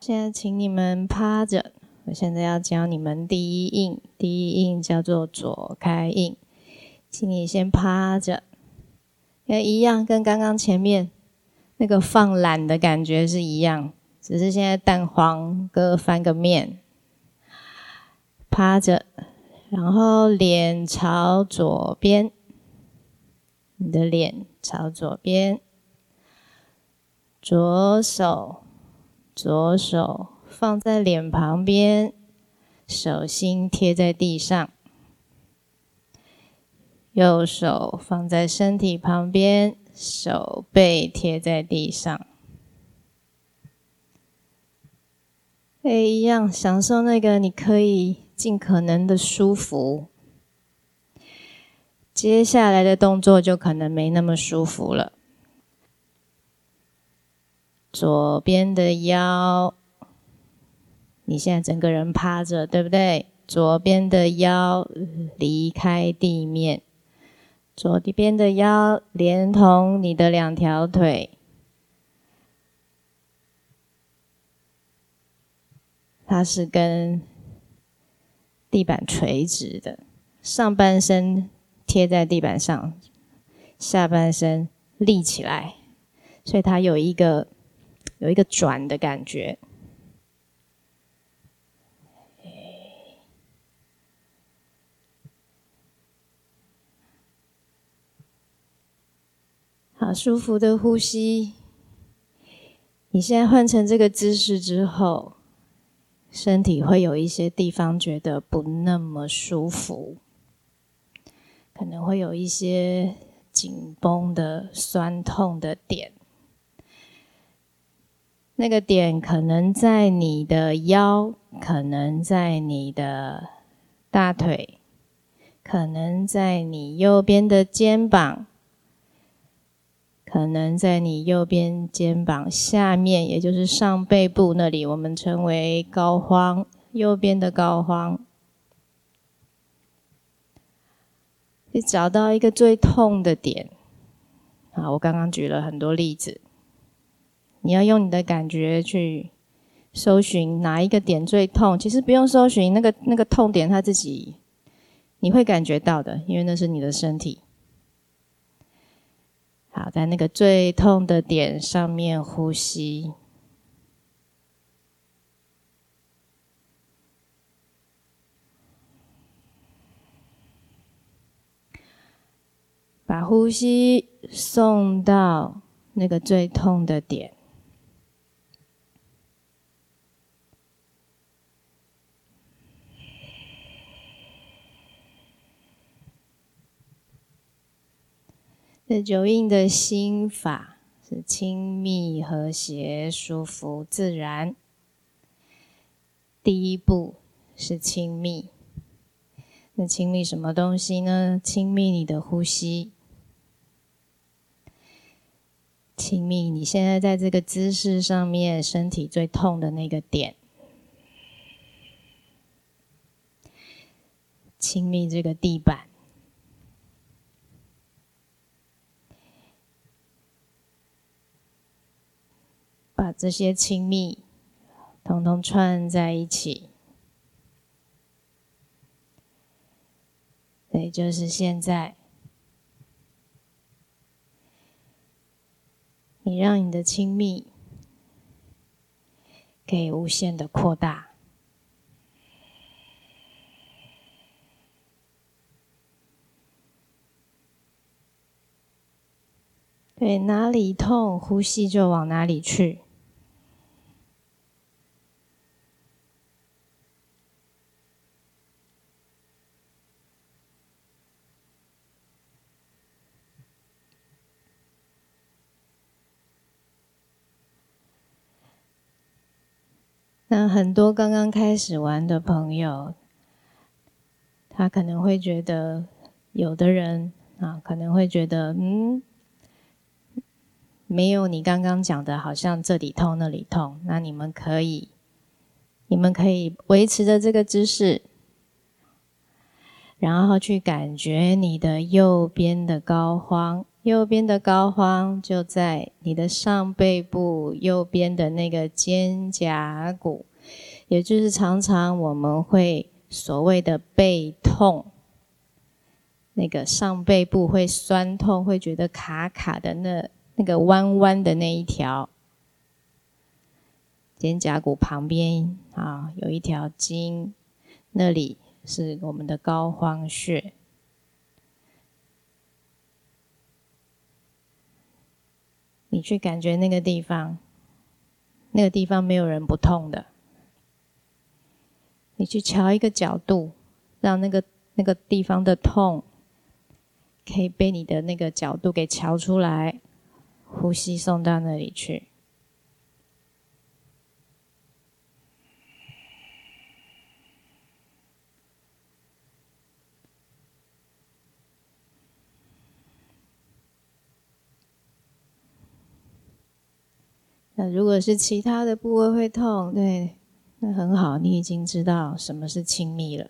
现在请你们趴着。我现在要教你们第一印，第一印叫做左开印，请你先趴着，也一样，跟刚刚前面那个放懒的感觉是一样，只是现在蛋黄各翻个面，趴着，然后脸朝左边，你的脸朝左边，左手，左手。放在脸旁边，手心贴在地上；右手放在身体旁边，手背贴在地上。哎，一样，享受那个你可以尽可能的舒服。接下来的动作就可能没那么舒服了。左边的腰。你现在整个人趴着，对不对？左边的腰离开地面，左边的腰连同你的两条腿，它是跟地板垂直的，上半身贴在地板上，下半身立起来，所以它有一个有一个转的感觉。好，舒服的呼吸。你现在换成这个姿势之后，身体会有一些地方觉得不那么舒服，可能会有一些紧绷的、酸痛的点。那个点可能在你的腰，可能在你的大腿，可能在你右边的肩膀。可能在你右边肩膀下面，也就是上背部那里，我们称为膏肓，右边的膏肓。你找到一个最痛的点。啊，我刚刚举了很多例子，你要用你的感觉去搜寻哪一个点最痛。其实不用搜寻，那个那个痛点，它自己你会感觉到的，因为那是你的身体。好，在那个最痛的点上面呼吸，把呼吸送到那个最痛的点。这九印的心法是亲密、和谐、舒服、自然。第一步是亲密，那亲密什么东西呢？亲密你的呼吸，亲密你现在在这个姿势上面身体最痛的那个点，亲密这个地板。把这些亲密统统串在一起，对，就是现在，你让你的亲密可以无限的扩大，对，哪里痛，呼吸就往哪里去。那很多刚刚开始玩的朋友，他可能会觉得，有的人啊，可能会觉得，嗯，没有你刚刚讲的，好像这里痛那里痛。那你们可以，你们可以维持着这个姿势，然后去感觉你的右边的膏肓，右边的膏肓就在你的上背部右边的那个肩胛骨，也就是常常我们会所谓的背痛，那个上背部会酸痛，会觉得卡卡的那那个弯弯的那一条。肩胛骨旁边啊，有一条筋，那里是我们的膏肓穴。去感觉那个地方，那个地方没有人不痛的。你去瞧一个角度，让那个那个地方的痛，可以被你的那个角度给瞧出来，呼吸送到那里去。那如果是其他的部位会痛，对，那很好，你已经知道什么是亲密了，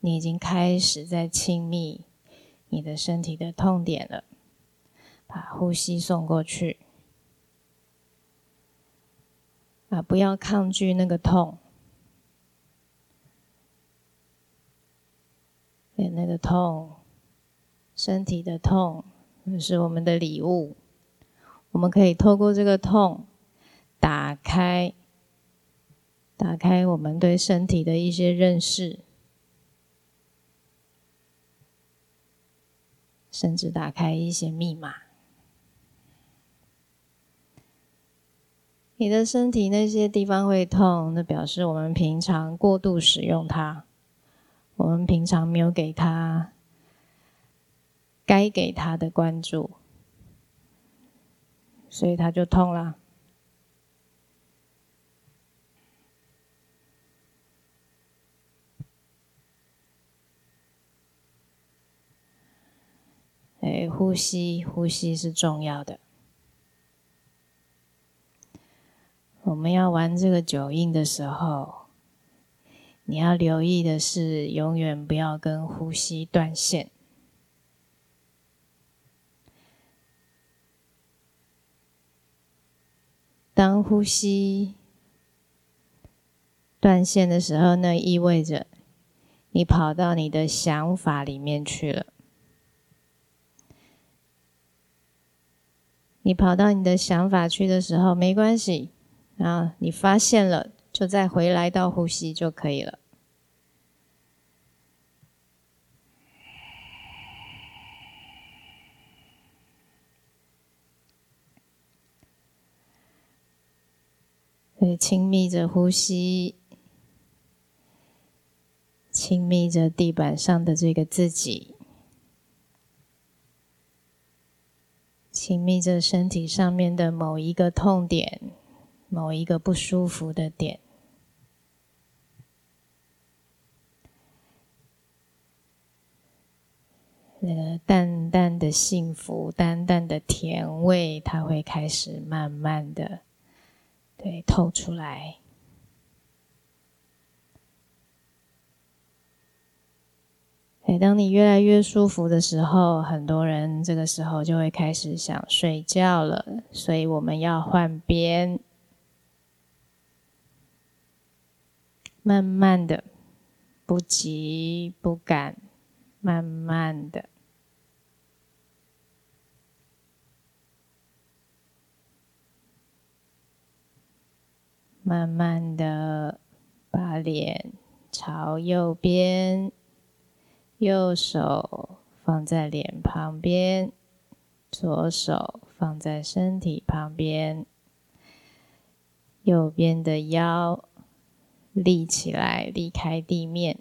你已经开始在亲密你的身体的痛点了，把呼吸送过去，啊，不要抗拒那个痛，对，那个痛，身体的痛，那是我们的礼物。我们可以透过这个痛，打开，打开我们对身体的一些认识，甚至打开一些密码。你的身体那些地方会痛，那表示我们平常过度使用它，我们平常没有给它该给它的关注。所以它就痛了。哎，呼吸，呼吸是重要的。我们要玩这个九印的时候，你要留意的是，永远不要跟呼吸断线。当呼吸断线的时候，那意味着你跑到你的想法里面去了。你跑到你的想法去的时候，没关系，啊，你发现了，就再回来到呼吸就可以了。亲密着呼吸，亲密着地板上的这个自己，亲密着身体上面的某一个痛点，某一个不舒服的点，那个淡淡的幸福，淡淡的甜味，它会开始慢慢的。对，透出来。哎，当你越来越舒服的时候，很多人这个时候就会开始想睡觉了。所以我们要换边，慢慢的，不急不赶，慢慢的。慢慢的把脸朝右边，右手放在脸旁边，左手放在身体旁边，右边的腰立起来，离开地面，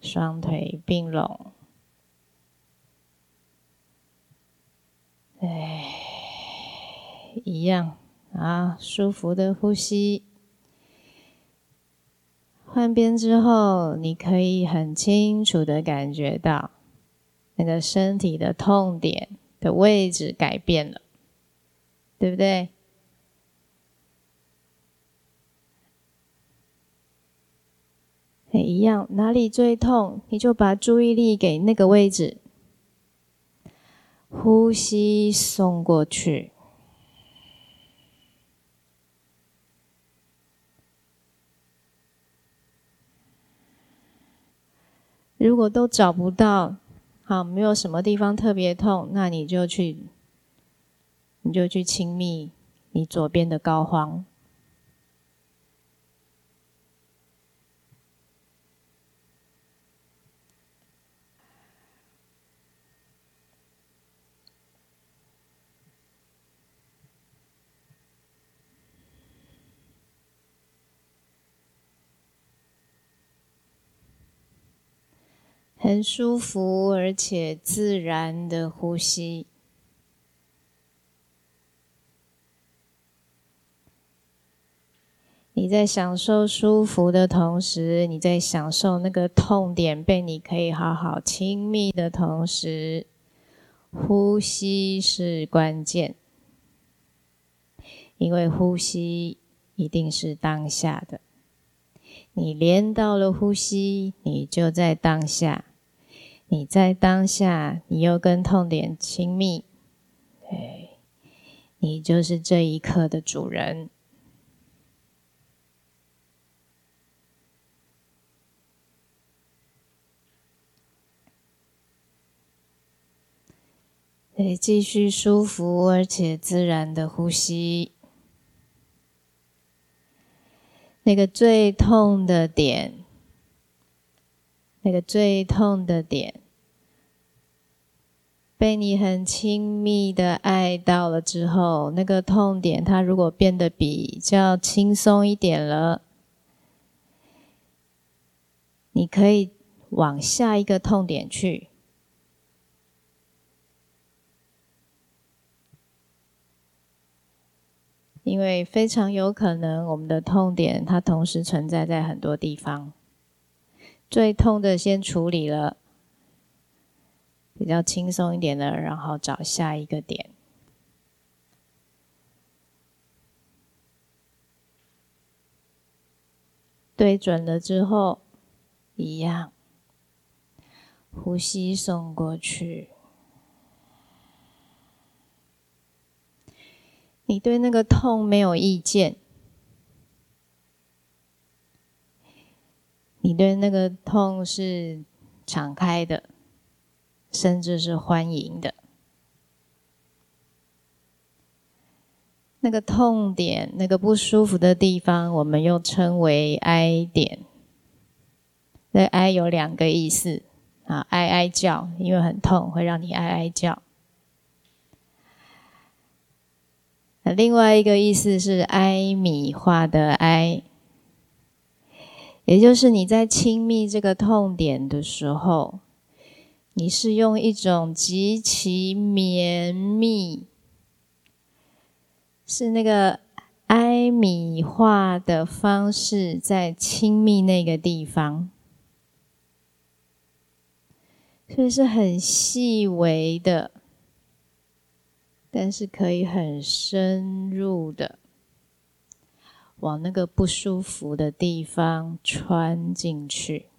双腿并拢，哎，一样。啊，舒服的呼吸。换边之后，你可以很清楚的感觉到那个身体的痛点的位置改变了，对不对？也一样，哪里最痛，你就把注意力给那个位置。呼吸送过去。如果都找不到，好，没有什么地方特别痛，那你就去，你就去亲密你左边的膏肓。很舒服而且自然的呼吸。你在享受舒服的同时，你在享受那个痛点被你可以好好亲密的同时，呼吸是关键，因为呼吸一定是当下的。你连到了呼吸，你就在当下。你在当下，你又跟痛点亲密，对，你就是这一刻的主人。对，继续舒服而且自然的呼吸。那个最痛的点。那个最痛的点，被你很亲密的爱到了之后，那个痛点它如果变得比较轻松一点了，你可以往下一个痛点去，因为非常有可能我们的痛点它同时存在在很多地方。最痛的先处理了，比较轻松一点的，然后找下一个点。对准了之后，一样，呼吸送过去。你对那个痛没有意见。你对那个痛是敞开的，甚至是欢迎的。那个痛点，那个不舒服的地方，我们又称为哀点。那哀有两个意思啊，哀哀叫，因为很痛，会让你哀哀叫。另外一个意思是哀米化的哀。也就是你在亲密这个痛点的时候，你是用一种极其绵密，是那个艾米化的方式在亲密那个地方，所以是很细微的，但是可以很深入的。往那个不舒服的地方穿进去。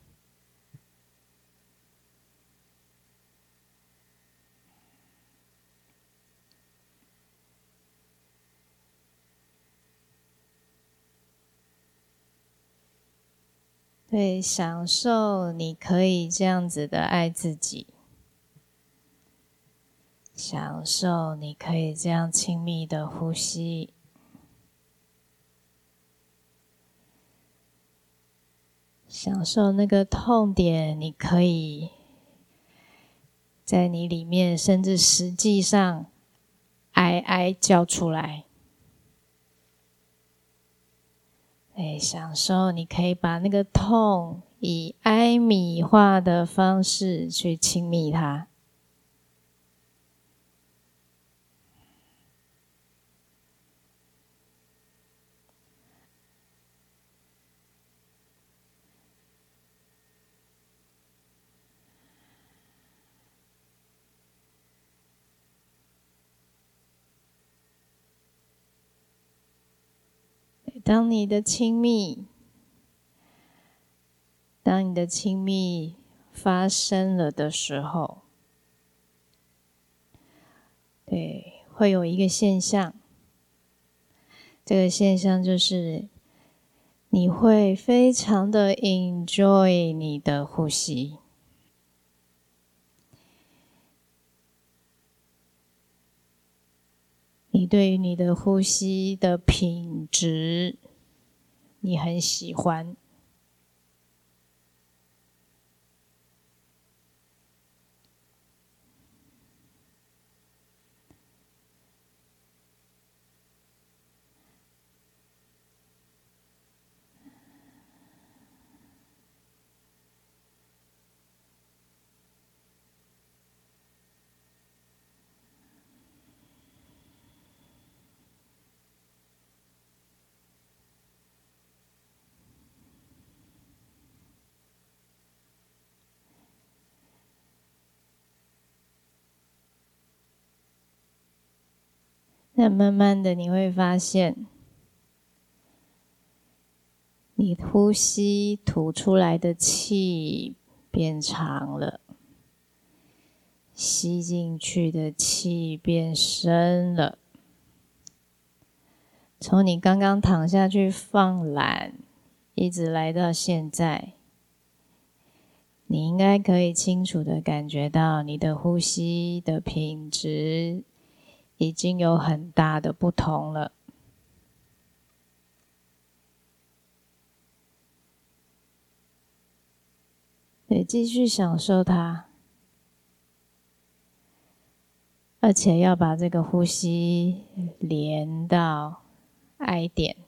对，享受你可以这样子的爱自己，享受你可以这样亲密的呼吸。享受那个痛点，你可以在你里面，甚至实际上哀哀叫出来。哎，享受你可以把那个痛以哀米化的方式去亲密它。当你的亲密，当你的亲密发生了的时候，对，会有一个现象，这个现象就是你会非常的 enjoy 你的呼吸。你对于你的呼吸的品质，你很喜欢。那慢慢的，你会发现，你呼吸吐出来的气变长了，吸进去的气变深了。从你刚刚躺下去放懒，一直来到现在，你应该可以清楚的感觉到你的呼吸的品质。已经有很大的不同了。对，继续享受它，而且要把这个呼吸连到爱点。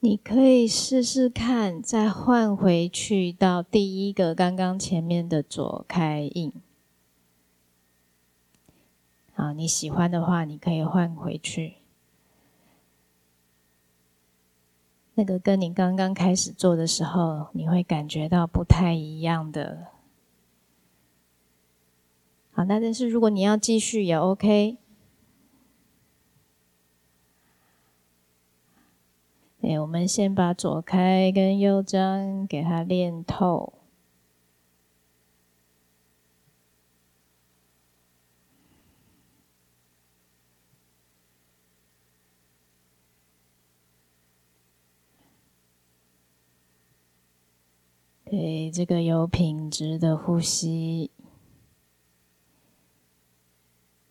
你可以试试看，再换回去到第一个刚刚前面的左开印。好，你喜欢的话，你可以换回去。那个跟你刚刚开始做的时候，你会感觉到不太一样的。好，那但是如果你要继续也 OK。哎，我们先把左开跟右张给它练透。对，这个有品质的呼吸，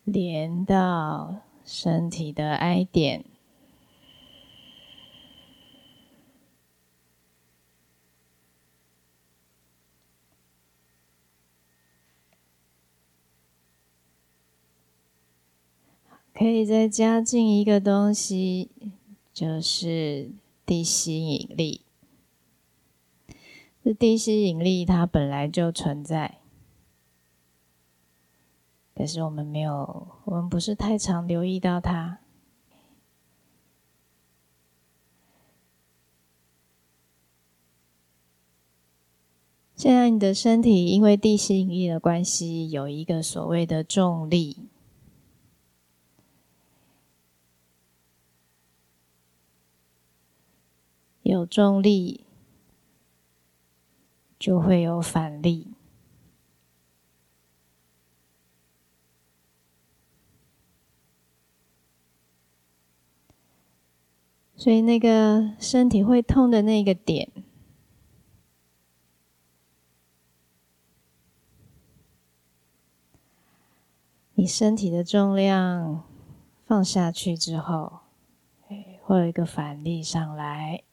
连到身体的爱点。可以再加进一个东西，就是地心引力。这地心引力它本来就存在，可是我们没有，我们不是太常留意到它。现在你的身体因为地心引力的关系，有一个所谓的重力。有重力，就会有反力，所以那个身体会痛的那个点，你身体的重量放下去之后，会有一个反力上来。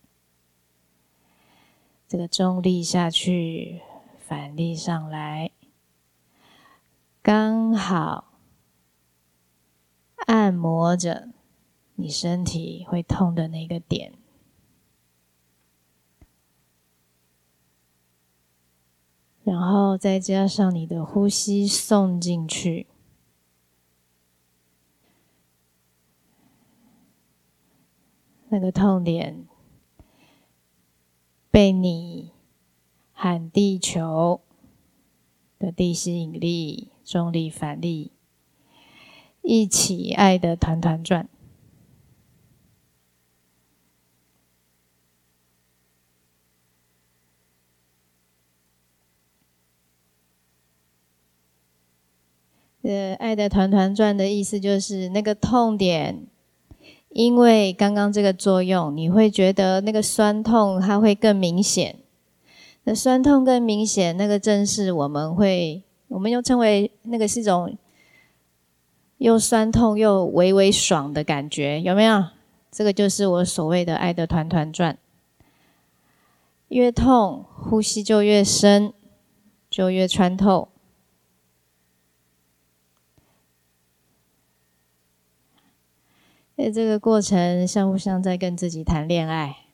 这个重力下去，反力上来，刚好按摩着你身体会痛的那个点，然后再加上你的呼吸送进去，那个痛点被你和地球的地吸引力、重力、反力一起爱的团团转。呃，爱的团团转的意思就是那个痛点，因为刚刚这个作用，你会觉得那个酸痛它会更明显。那酸痛更明显，那个正是我们会，我们又称为那个是一种又酸痛又微微爽的感觉，有没有？这个就是我所谓的爱的团团转。越痛，呼吸就越深，就越穿透。在这个过程，像不像在跟自己谈恋爱？